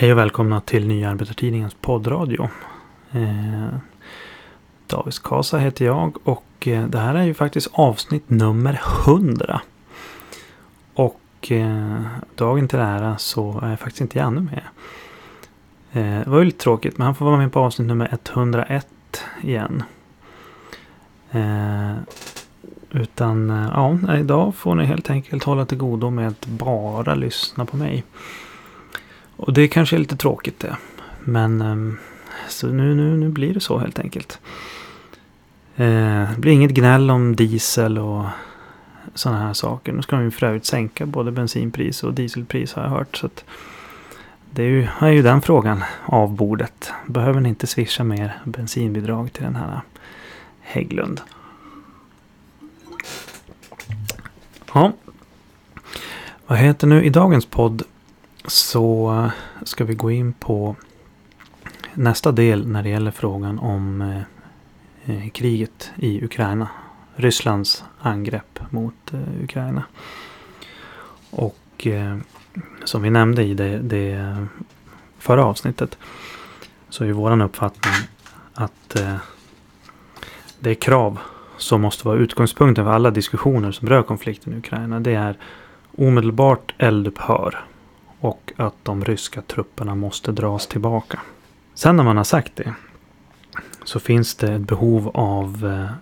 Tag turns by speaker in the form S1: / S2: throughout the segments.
S1: Hej och välkomna till Nya Arbetartidningens poddradio. Eh, Davis Kasa heter jag och eh, det här är ju faktiskt avsnitt nummer 100. Och eh, dagen till ära så är faktiskt inte Janne med. Eh, det var ju lite tråkigt men han får vara med på avsnitt nummer 101 igen. Eh, utan eh, ja, idag får ni helt enkelt hålla till godo med att bara lyssna på mig. Och det kanske är lite tråkigt det. Men ehm, så nu, nu, nu blir det så helt enkelt. Eh, det blir inget gnäll om diesel och sådana här saker. Nu ska de ju för övrigt sänka både bensinpris och dieselpris har jag hört. Så det är ju, är ju den frågan av bordet. Behöver ni inte swisha mer bensinbidrag till den här Hägglund? Ja. Vad heter nu i dagens podd så ska vi gå in på nästa del när det gäller frågan om eh, kriget i Ukraina. Rysslands angrepp mot eh, Ukraina. Och eh, som vi nämnde i det, det förra avsnittet så är vår uppfattning att det är krav som måste vara utgångspunkten för alla diskussioner som rör konflikten i Ukraina. Det är omedelbart eldupphör och att de ryska trupperna måste dras tillbaka. Sen när man har sagt det så finns det ett behov av eh,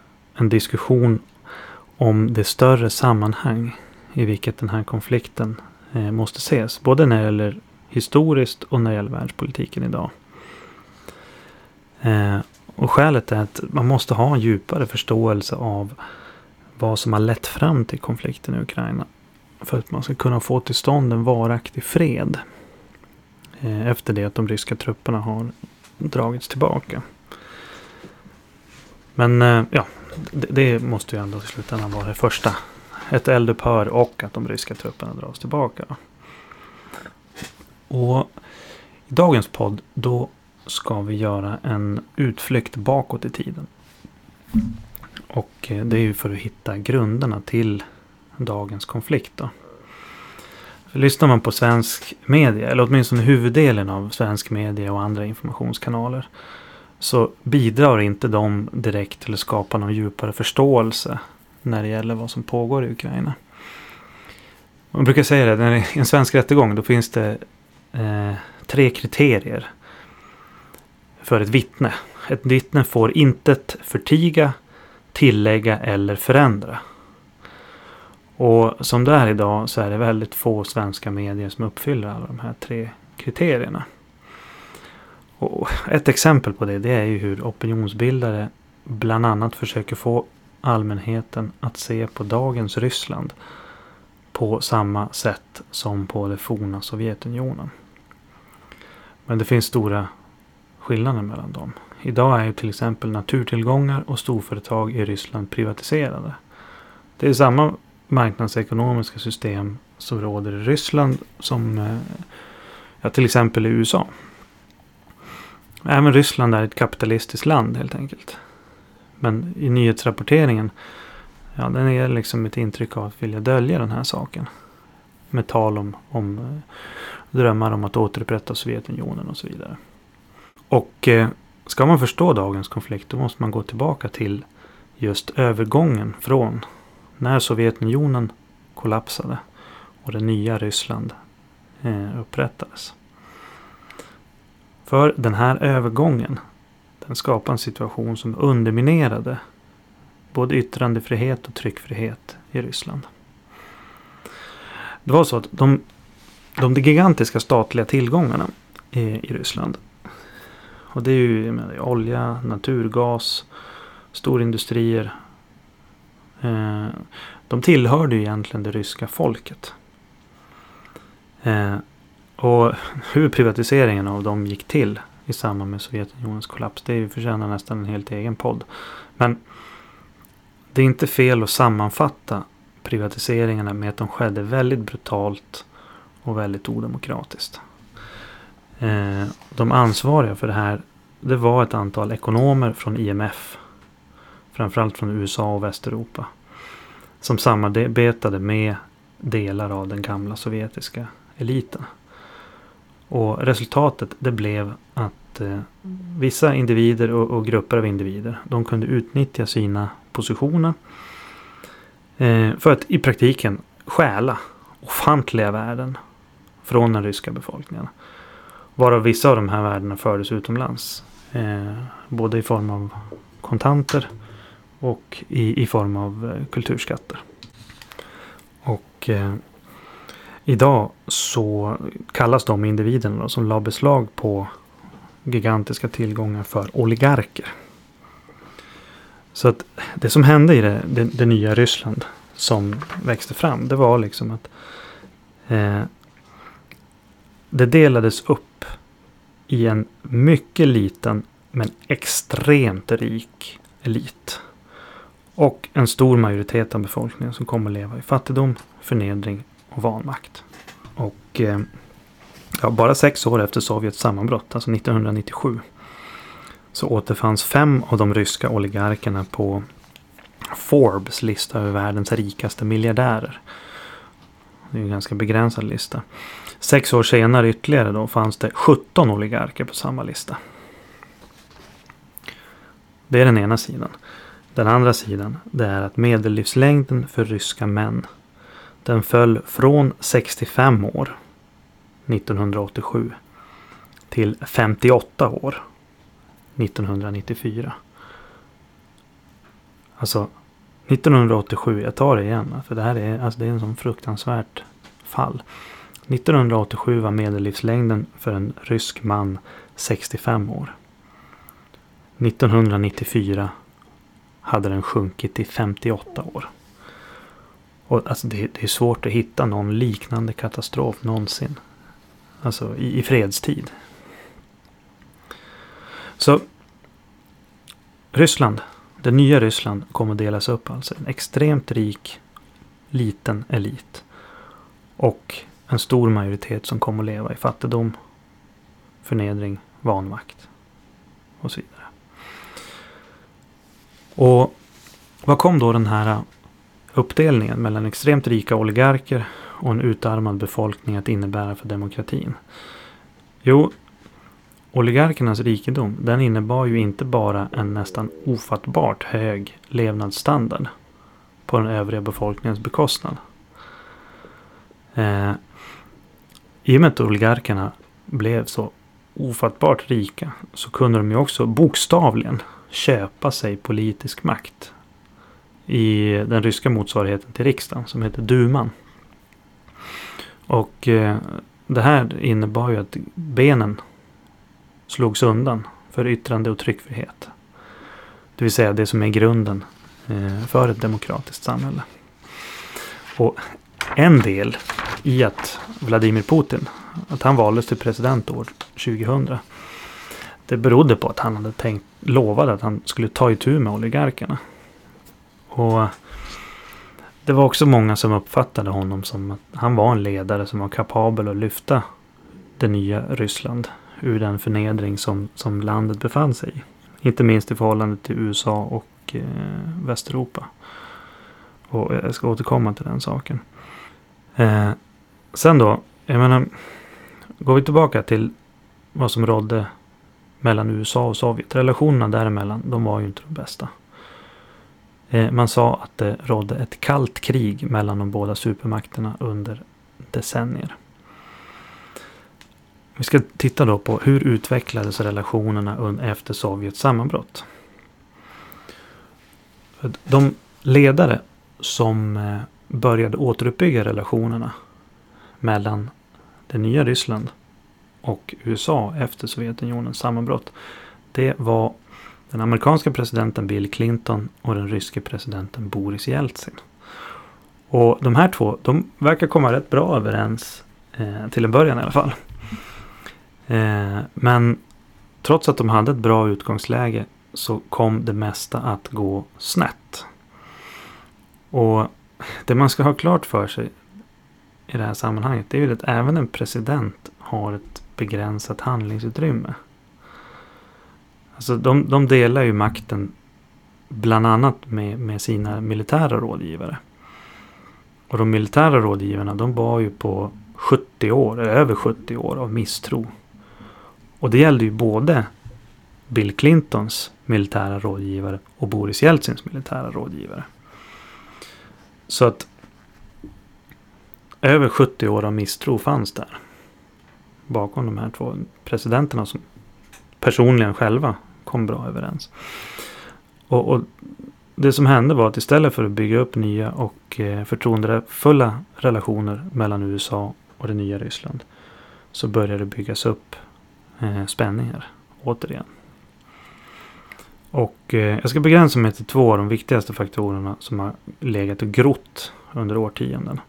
S1: en diskussion om det större sammanhang i vilket den här konflikten eh, måste ses. Både när det gäller historiskt och när det gäller världspolitiken idag. Eh, och skälet är att man måste ha en djupare förståelse av vad som har lett fram till konflikten i Ukraina. För att man ska kunna få till stånd en varaktig fred. Eh, efter det att de ryska trupperna har dragits tillbaka. Men eh, ja, det, det måste ju ändå i slutändan vara det första. Ett eldupphör och att de ryska trupperna dras tillbaka. Och i dagens podd då ska vi göra en utflykt bakåt i tiden. Och eh, det är ju för att hitta grunderna till dagens konflikt. Då. För lyssnar man på svensk media, eller åtminstone huvuddelen av svensk media och andra informationskanaler. Så bidrar inte de direkt till att skapa någon djupare förståelse när det gäller vad som pågår i Ukraina. Man brukar säga det, när det är en svensk rättegång då finns det eh, tre kriterier för ett vittne. Ett vittne får intet förtiga, tillägga eller förändra. Och som det är idag så är det väldigt få svenska medier som uppfyller alla de här tre kriterierna. Och ett exempel på det, det är ju hur opinionsbildare bland annat försöker få allmänheten att se på dagens Ryssland på samma sätt som på det forna Sovjetunionen. Men det finns stora skillnader mellan dem. Idag är ju till exempel naturtillgångar och storföretag i Ryssland privatiserade. Det är samma marknadsekonomiska system som råder i Ryssland som eh, ja, till exempel i USA. Även Ryssland är ett kapitalistiskt land helt enkelt. Men i nyhetsrapporteringen ja, den är liksom ett intryck av att vilja dölja den här saken. Med tal om, om eh, drömmar om att återupprätta Sovjetunionen och så vidare. Och eh, ska man förstå dagens konflikt då måste man gå tillbaka till just övergången från när Sovjetunionen kollapsade och det nya Ryssland eh, upprättades. För den här övergången den skapade en situation som underminerade både yttrandefrihet och tryckfrihet i Ryssland. Det var så att de, de gigantiska statliga tillgångarna i, i Ryssland. Och det är ju menar, olja, naturgas, storindustrier, Eh, de tillhörde ju egentligen det ryska folket. Eh, och hur privatiseringen av dem gick till i samband med Sovjetunionens kollaps. Det förtjänar nästan en helt egen podd. Men det är inte fel att sammanfatta privatiseringarna med att de skedde väldigt brutalt och väldigt odemokratiskt. Eh, de ansvariga för det här det var ett antal ekonomer från IMF framförallt från USA och Västeuropa. Som samarbetade med delar av den gamla sovjetiska eliten. Och resultatet det blev att eh, vissa individer och, och, grupper av individer de kunde utnyttja sina positioner eh, för att i praktiken stjäla ofantliga värden från den ryska befolkningen. Varav vissa av de här värdena fördes utomlands. Eh, både i form av kontanter och i, i form av eh, kulturskatter. Och eh, idag så kallas de individerna som la beslag på gigantiska tillgångar för oligarker. Så att det som hände i det, det, det nya Ryssland som växte fram det var liksom att eh, det delades upp i en mycket liten men extremt rik elit. Och en stor majoritet av befolkningen som kommer leva i fattigdom, förnedring och vanmakt. Och eh, ja, bara sex år efter Sovjets sammanbrott, alltså 1997, så återfanns fem av de ryska oligarkerna på Forbes lista över världens rikaste miljardärer. Det är en ganska begränsad lista. Sex år senare ytterligare då fanns det 17 oligarker på samma lista. Det är den ena sidan. Den andra sidan det är att medellivslängden för ryska män den föll från 65 år 1987 till 58 år 1994. Alltså 1987, jag tar det igen. För det här är, alltså det är en sån fruktansvärt fall. 1987 var medellivslängden för en rysk man 65 år. 1994 hade den sjunkit till 58 år. Och alltså det, det, är svårt att hitta någon liknande katastrof någonsin. Alltså i, i fredstid. Så Ryssland, det nya Ryssland kommer att delas upp alltså. En extremt rik liten elit. Och en stor majoritet som kommer att leva i fattigdom, förnedring, vanmakt och så vidare. Och vad kom då den här uppdelningen mellan extremt rika oligarker och en utarmad befolkning att innebära för demokratin? Jo, oligarkernas rikedom den innebar ju inte bara en nästan ofattbart hög levnadsstandard på den övriga befolkningens bekostnad. Eh, I och med att oligarkerna blev så ofattbart rika så kunde de ju också bokstavligen köpa sig politisk makt. I den ryska motsvarigheten till riksdagen som heter Duman. Och eh, det här innebar ju att benen slogs undan för yttrande och tryckfrihet. Det vill säga det som är grunden eh, för ett demokratiskt samhälle. Och en del i att Vladimir Putin, att han valdes till president år 2000. Det berodde på att han hade tänkt, lovade att han skulle ta itu med oligarkerna. Och det var också många som uppfattade honom som att han var en ledare som var kapabel att lyfta det nya Ryssland ur den förnedring som, som landet befann sig i. Inte minst i förhållande till USA och eh, Västeuropa. Och jag ska återkomma till den saken. Eh, sen då, jag menar, går vi tillbaka till vad som rådde mellan USA och Sovjet. Relationerna däremellan, de var ju inte de bästa. Eh, man sa att det rådde ett kallt krig mellan de båda supermakterna under decennier. Vi ska titta då på hur utvecklades relationerna efter Sovjets sammanbrott. De ledare som eh, började återuppbygga relationerna mellan det nya Ryssland och USA efter Sovjetunionens sammanbrott. Det var den amerikanska presidenten Bill Clinton och den ryske presidenten Boris Jeltsin. Och de här två, de verkar komma rätt bra överens eh, till en början i alla fall. Eh, men trots att de hade ett bra utgångsläge så kom det mesta att gå snett. Och det man ska ha klart för sig i det här sammanhanget det är ju att även en president har ett begränsat handlingsutrymme. Alltså de, de delar ju makten bland annat med, med sina militära rådgivare. Och de militära rådgivarna de bar ju på 70 år, över 70 år av misstro. Och det gällde ju både Bill Clintons militära rådgivare och Boris Jeltsins militära rådgivare. Så att över 70 år av misstro fanns där. Bakom de här två presidenterna som personligen själva kom bra överens. Och, och det som hände var att istället för att bygga upp nya och eh, förtroendefulla relationer mellan USA och det nya Ryssland så började det byggas upp eh, spänningar återigen. Och eh, jag ska begränsa mig till två av de viktigaste faktorerna som har legat och grott under årtionden.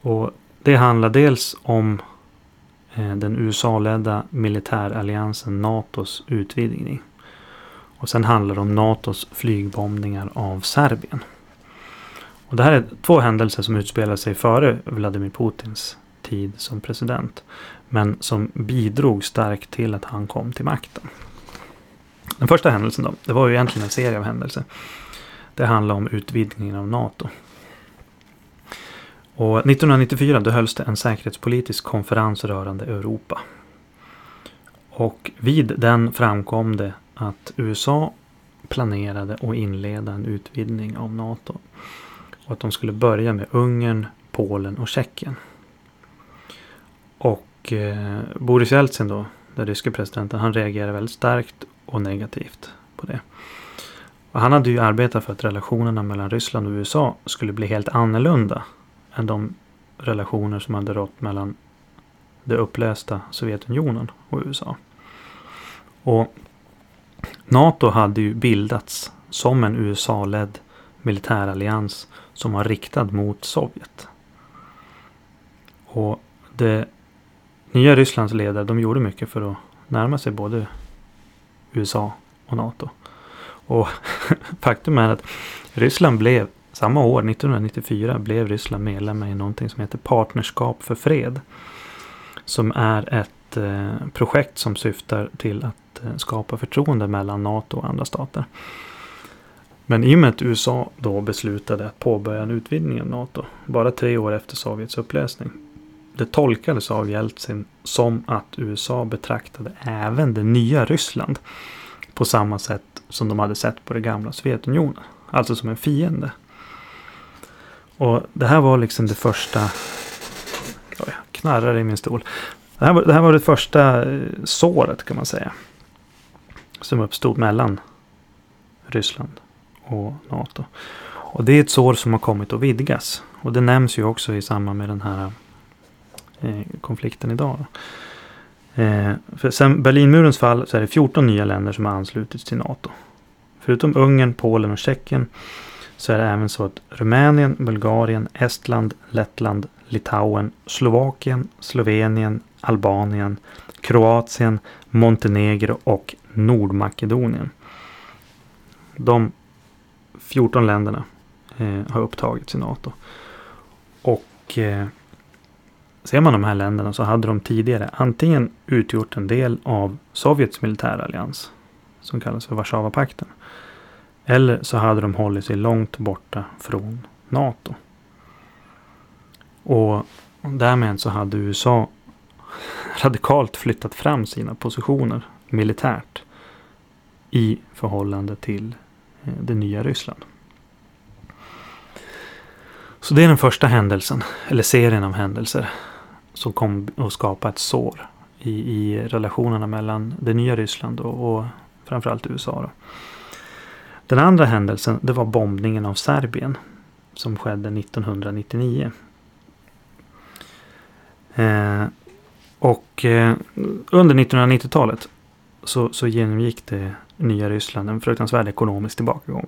S1: Och det handlar dels om Eh, den USA-ledda militäralliansen NATOs utvidgning. Och sen handlar det om NATOs flygbombningar av Serbien. Och det här är två händelser som utspelar sig före Vladimir Putins tid som president. Men som bidrog starkt till att han kom till makten. Den första händelsen då, det var ju egentligen en serie av händelser. Det handlar om utvidgningen av NATO. Och 1994 då hölls det en säkerhetspolitisk konferens rörande Europa. Och vid den framkom det att USA planerade att inleda en utvidgning av NATO. Och att de skulle börja med Ungern, Polen och Tjeckien. Och eh, Boris Jeltsin då, den ryske presidenten, han reagerade väldigt starkt och negativt på det. Och han hade ju arbetat för att relationerna mellan Ryssland och USA skulle bli helt annorlunda än de relationer som hade rått mellan det upplösta Sovjetunionen och USA. Och NATO hade ju bildats som en USA-ledd militärallians som var riktad mot Sovjet. Och det nya Rysslands ledare de gjorde mycket för att närma sig både USA och NATO. Och faktum är att Ryssland blev samma år, 1994, blev Ryssland medlem i någonting som heter Partnerskap för fred. Som är ett eh, projekt som syftar till att eh, skapa förtroende mellan NATO och andra stater. Men i och med att USA då beslutade att påbörja en utvidgning av NATO, bara tre år efter Sovjets upplösning. Det tolkades av Jeltsin som att USA betraktade även det nya Ryssland på samma sätt som de hade sett på det gamla Sovjetunionen. Alltså som en fiende. Och det här var liksom det första... Oj, jag knarrar i min stol. Det här, var, det här var det första eh, såret kan man säga. Som uppstod mellan Ryssland och NATO. Och det är ett sår som har kommit att vidgas. Och det nämns ju också i samband med den här eh, konflikten idag. Eh, för sen Berlinmurens fall så är det 14 nya länder som har anslutits till NATO. Förutom Ungern, Polen och Tjeckien så är det även så att Rumänien, Bulgarien, Estland, Lettland, Litauen, Slovakien, Slovenien, Albanien, Kroatien, Montenegro och Nordmakedonien. De 14 länderna eh, har upptagits i NATO. Och eh, ser man de här länderna så hade de tidigare antingen utgjort en del av Sovjets militärallians som kallas för Warszawapakten. Eller så hade de hållit sig långt borta från NATO. Och därmed så hade USA radikalt flyttat fram sina positioner militärt i förhållande till eh, det nya Ryssland. Så det är den första händelsen, eller serien av händelser, som kom att skapa ett sår i, i relationerna mellan det nya Ryssland och, och framförallt USA. Då. Den andra händelsen det var bombningen av Serbien som skedde 1999. Eh, och eh, under 1990-talet så, så genomgick det nya Ryssland en fruktansvärd ekonomisk tillbakagång.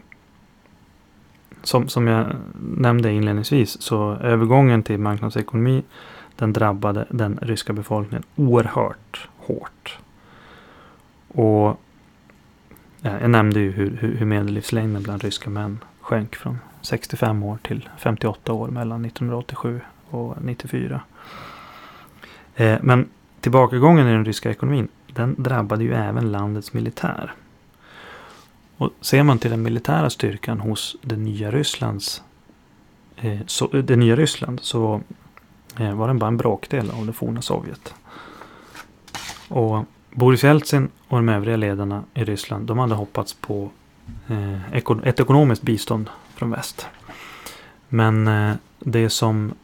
S1: Som, som jag nämnde inledningsvis så övergången till marknadsekonomi den drabbade den ryska befolkningen oerhört hårt. Och Eh, jag nämnde ju hur, hur, medellivslängden bland ryska män sjönk från 65 år till 58 år mellan 1987 och 94. Eh, men tillbakagången i den ryska ekonomin den drabbade ju även landets militär. Och ser man till den militära styrkan hos det nya Rysslands eh, så, det nya Ryssland så var den bara en bråkdel av det forna Sovjet. Och Boris Jeltsin och de övriga ledarna i Ryssland de hade hoppats på eh, ett ekonomiskt bistånd från väst. Men eh, det som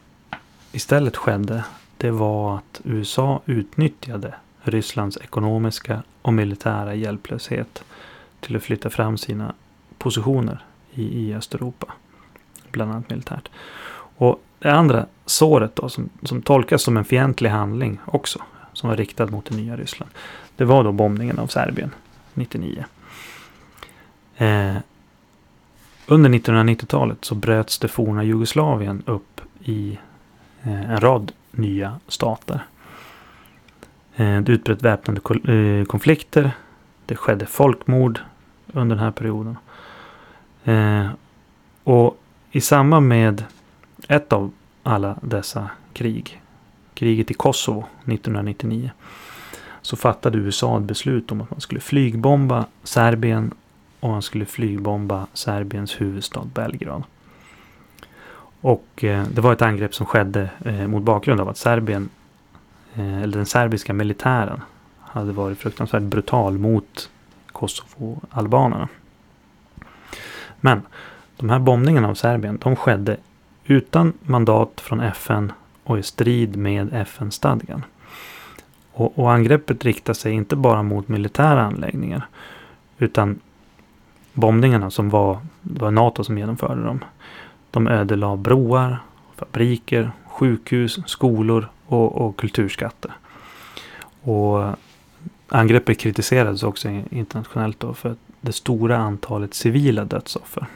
S1: istället skedde det var att USA utnyttjade Rysslands ekonomiska och militära hjälplöshet till att flytta fram sina positioner i, i Östeuropa. Bland annat militärt. Och det andra såret då som, som tolkas som en fientlig handling också. Som var riktad mot det nya Ryssland. Det var då bombningen av Serbien 99. Eh, under 1990-talet så bröts det forna Jugoslavien upp i eh, en rad nya stater. Eh, det utbröt väpnade eh, konflikter. Det skedde folkmord under den här perioden. Eh, och i samband med ett av alla dessa krig, kriget i Kosovo 1999, så fattade USA ett beslut om att man skulle flygbomba Serbien och man skulle flygbomba Serbiens huvudstad Belgrad. Och eh, det var ett angrepp som skedde eh, mot bakgrund av att Serbien, eh, eller den serbiska militären, hade varit fruktansvärt brutal mot Kosovo-albanerna. Men de här bombningarna av Serbien, de skedde utan mandat från FN och i strid med FN-stadgan. Och, och angreppet riktar sig inte bara mot militära anläggningar. Utan bombningarna som var, det var NATO som genomförde dem. De ödelade broar, fabriker, sjukhus, skolor och, och kulturskatter. Och angreppet kritiserades också internationellt då för det stora antalet civila dödsoffer.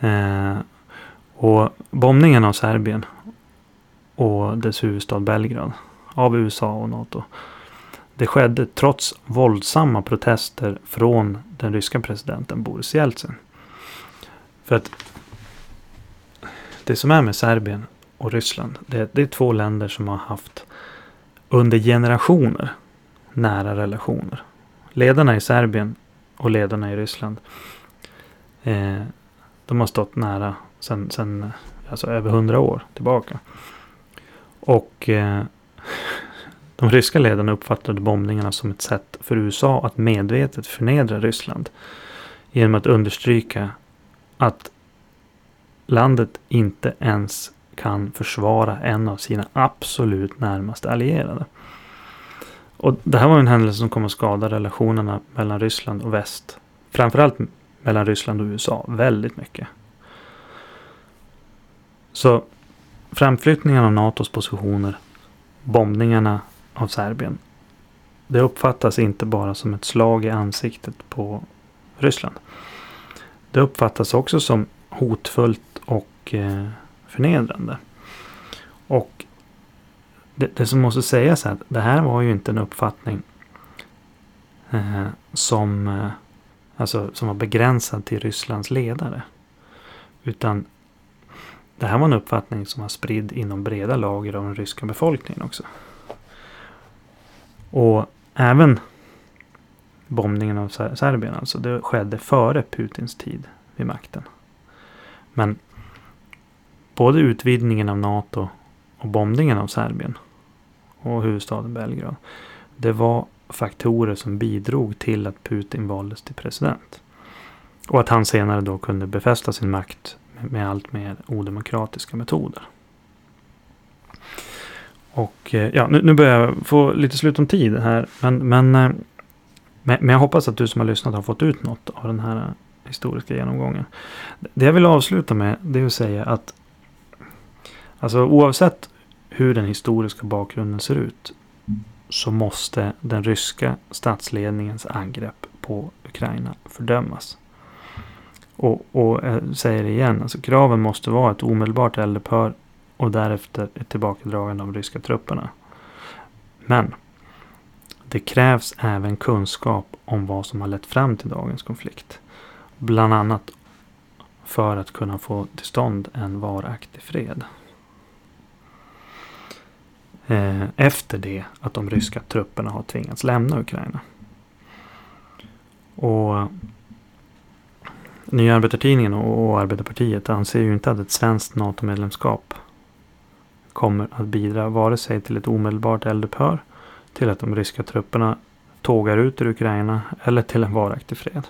S1: Eh, och bombningen av Serbien och dess huvudstad Belgrad av USA och NATO. Det skedde trots våldsamma protester från den ryska presidenten Boris Jeltsin. För att det som är med Serbien och Ryssland, det, det är två länder som har haft under generationer nära relationer. Ledarna i Serbien och ledarna i Ryssland. Eh, de har stått nära sen, sen alltså över hundra år tillbaka. Och eh, de ryska ledarna uppfattade bombningarna som ett sätt för USA att medvetet förnedra Ryssland. Genom att understryka att landet inte ens kan försvara en av sina absolut närmaste allierade. Och det här var en händelse som kom att skada relationerna mellan Ryssland och väst. Framförallt mellan Ryssland och USA väldigt mycket. Så framflyttningen av NATOs positioner, bombningarna av Serbien. Det uppfattas inte bara som ett slag i ansiktet på Ryssland. Det uppfattas också som hotfullt och eh, förnedrande. Och det, det, som måste sägas är att det här var ju inte en uppfattning eh, som, eh, alltså, som var begränsad till Rysslands ledare. Utan det här var en uppfattning som var spridd inom breda lager av den ryska befolkningen också. Och även bombningen av Serbien alltså. Det skedde före Putins tid vid makten. Men både utvidgningen av NATO och bombningen av Serbien och huvudstaden Belgrad. Det var faktorer som bidrog till att Putin valdes till president. Och att han senare då kunde befästa sin makt med allt mer odemokratiska metoder. Och eh, ja, nu, nu börjar jag få lite slut om tid här. Men, eh, men, men jag hoppas att du som har lyssnat har fått ut något av den här historiska genomgången. Det jag vill avsluta med det är att säga att alltså oavsett hur den historiska bakgrunden ser ut så måste den ryska statsledningens angrepp på Ukraina fördömas. Och, och jag säger det igen, alltså kraven måste vara ett omedelbart eldupphör och därefter ett tillbakadragande av de ryska trupperna. Men det krävs även kunskap om vad som har lett fram till dagens konflikt. Bland annat för att kunna få till stånd en varaktig fred. Eh, efter det att de ryska trupperna har tvingats lämna Ukraina. Och Nya Arbetartidningen och Arbetarpartiet anser ju inte att ett svenskt NATO-medlemskap kommer att bidra vare sig till ett omedelbart eldupphör, till att de ryska trupperna tågar ut ur Ukraina eller till en varaktig fred.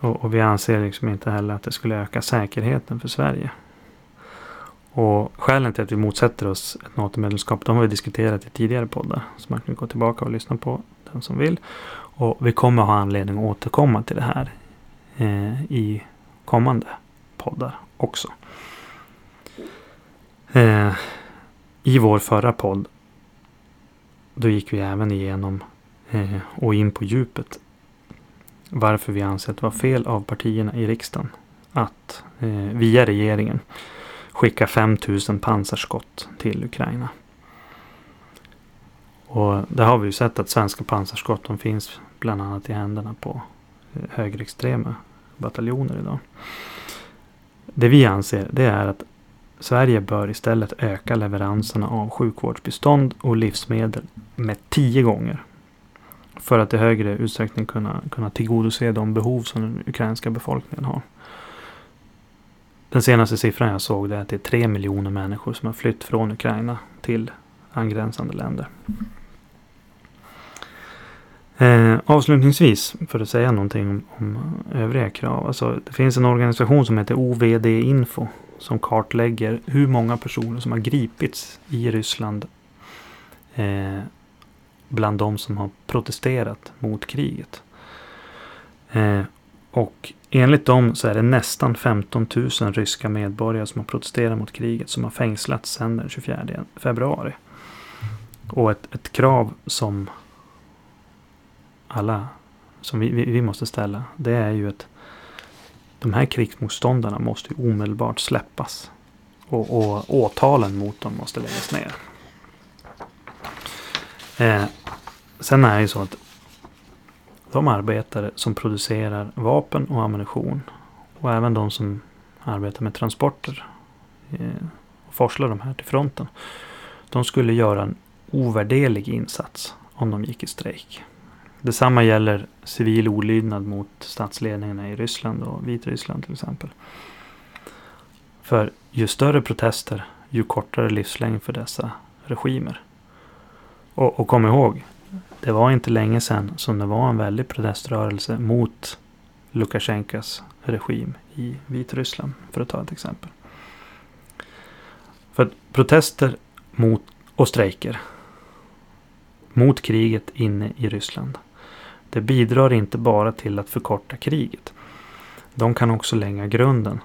S1: Och, och vi anser liksom inte heller att det skulle öka säkerheten för Sverige. Och skälen till att vi motsätter oss ett NATO-medlemskap, de har vi diskuterat i tidigare poddar. Så man kan gå tillbaka och lyssna på den som vill. Och vi kommer ha anledning att återkomma till det här eh, i kommande poddar också. Eh, I vår förra podd då gick vi även igenom eh, och in på djupet varför vi anser att det var fel av partierna i riksdagen att eh, via regeringen skicka 5000 pansarskott till Ukraina. Och där har vi ju sett att svenska pansarskott de finns bland annat i händerna på högerextrema bataljoner idag. Det vi anser det är att Sverige bör istället öka leveranserna av sjukvårdsbistånd och livsmedel med tio gånger. För att i högre utsträckning kunna, kunna tillgodose de behov som den ukrainska befolkningen har. Den senaste siffran jag såg är att det är tre miljoner människor som har flytt från Ukraina till angränsande länder. Eh, avslutningsvis, för att säga någonting om, om övriga krav. Alltså, det finns en organisation som heter OVD Info. Som kartlägger hur många personer som har gripits i Ryssland. Eh, bland de som har protesterat mot kriget. Eh, och enligt dem så är det nästan 15 000 ryska medborgare som har protesterat mot kriget som har fängslats sedan den 24 februari. Och ett, ett krav som alla som vi, vi, vi, måste ställa det är ju att de här krigsmotståndarna måste ju omedelbart släppas. Och, och åtalen mot dem måste läggas ner. Eh, sen är det ju så att de arbetare som producerar vapen och ammunition och även de som arbetar med transporter eh, och forslar de här till fronten. De skulle göra en ovärderlig insats om de gick i strejk. Detsamma gäller civil olydnad mot statsledningarna i Ryssland och Vitryssland till exempel. För ju större protester, ju kortare livslängd för dessa regimer. Och, och kom ihåg, det var inte länge sedan som det var en väldig proteströrelse mot Lukasjenkos regim i Vitryssland, för att ta ett exempel. För protester mot och strejker mot kriget inne i Ryssland. Det bidrar inte bara till att förkorta kriget. De kan också lägga grunden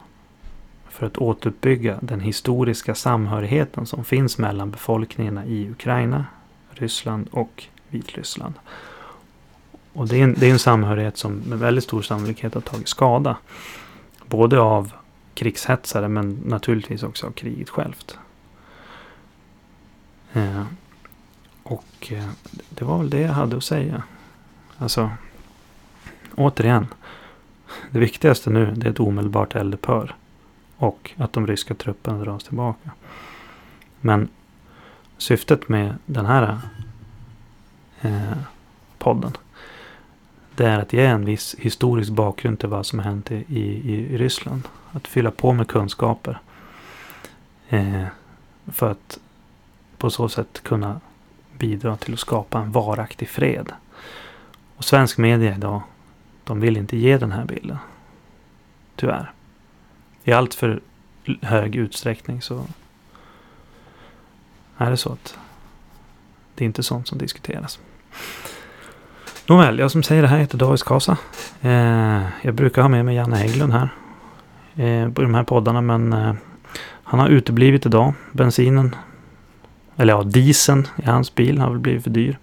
S1: för att återuppbygga den historiska samhörigheten som finns mellan befolkningarna i Ukraina, Ryssland och Vitryssland. Och det är, en, det är en samhörighet som med väldigt stor sannolikhet har tagit skada. Både av krigshetsare men naturligtvis också av kriget självt. Eh, och eh, det var väl det jag hade att säga. Alltså, återigen. Det viktigaste nu det är ett omedelbart eldupphör. Och att de ryska trupperna dras tillbaka. Men syftet med den här eh, podden. Det är att ge en viss historisk bakgrund till vad som har hänt i, i, i Ryssland. Att fylla på med kunskaper. Eh, för att på så sätt kunna bidra till att skapa en varaktig fred. Och svensk media idag, de vill inte ge den här bilden. Tyvärr. I allt för hög utsträckning så är det så att det är inte sånt som diskuteras. Nåväl, jag som säger det här heter David Kasa. Eh, jag brukar ha med mig Janne Hägglund här. Eh, på de här poddarna men eh, han har uteblivit idag. Bensinen, eller ja, dieseln i hans bil har väl blivit för dyr.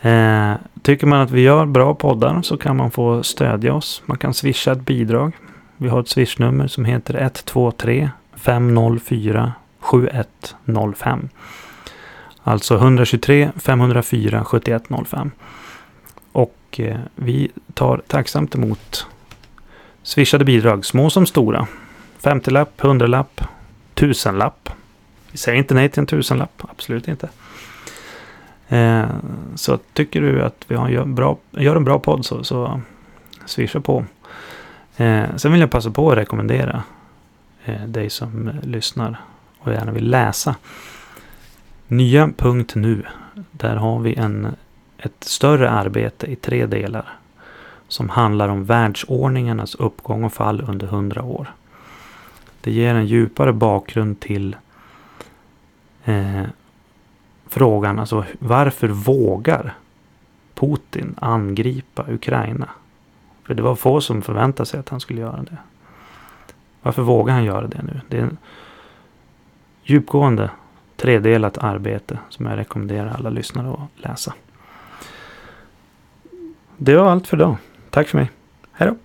S1: Eh, tycker man att vi gör bra poddar så kan man få stödja oss. Man kan swisha ett bidrag. Vi har ett swishnummer som heter 123 504 7105. Alltså 123 504 7105. Och eh, vi tar tacksamt emot swishade bidrag, små som stora. 50-lapp, 100-lapp, 1000-lapp. Vi säger inte nej till en tusenlapp, absolut inte. Eh, så tycker du att vi har, gör, bra, gör en bra podd så, så swisha på. Eh, sen vill jag passa på att rekommendera eh, dig som lyssnar och gärna vill läsa. Nya.nu. Där har vi en, ett större arbete i tre delar. Som handlar om världsordningarnas uppgång och fall under hundra år. Det ger en djupare bakgrund till eh, frågan, alltså varför vågar Putin angripa Ukraina? För det var få som förväntade sig att han skulle göra det. Varför vågar han göra det nu? Det är en djupgående tredelat arbete som jag rekommenderar alla lyssnare att läsa. Det var allt för idag. Tack för mig. Hej då!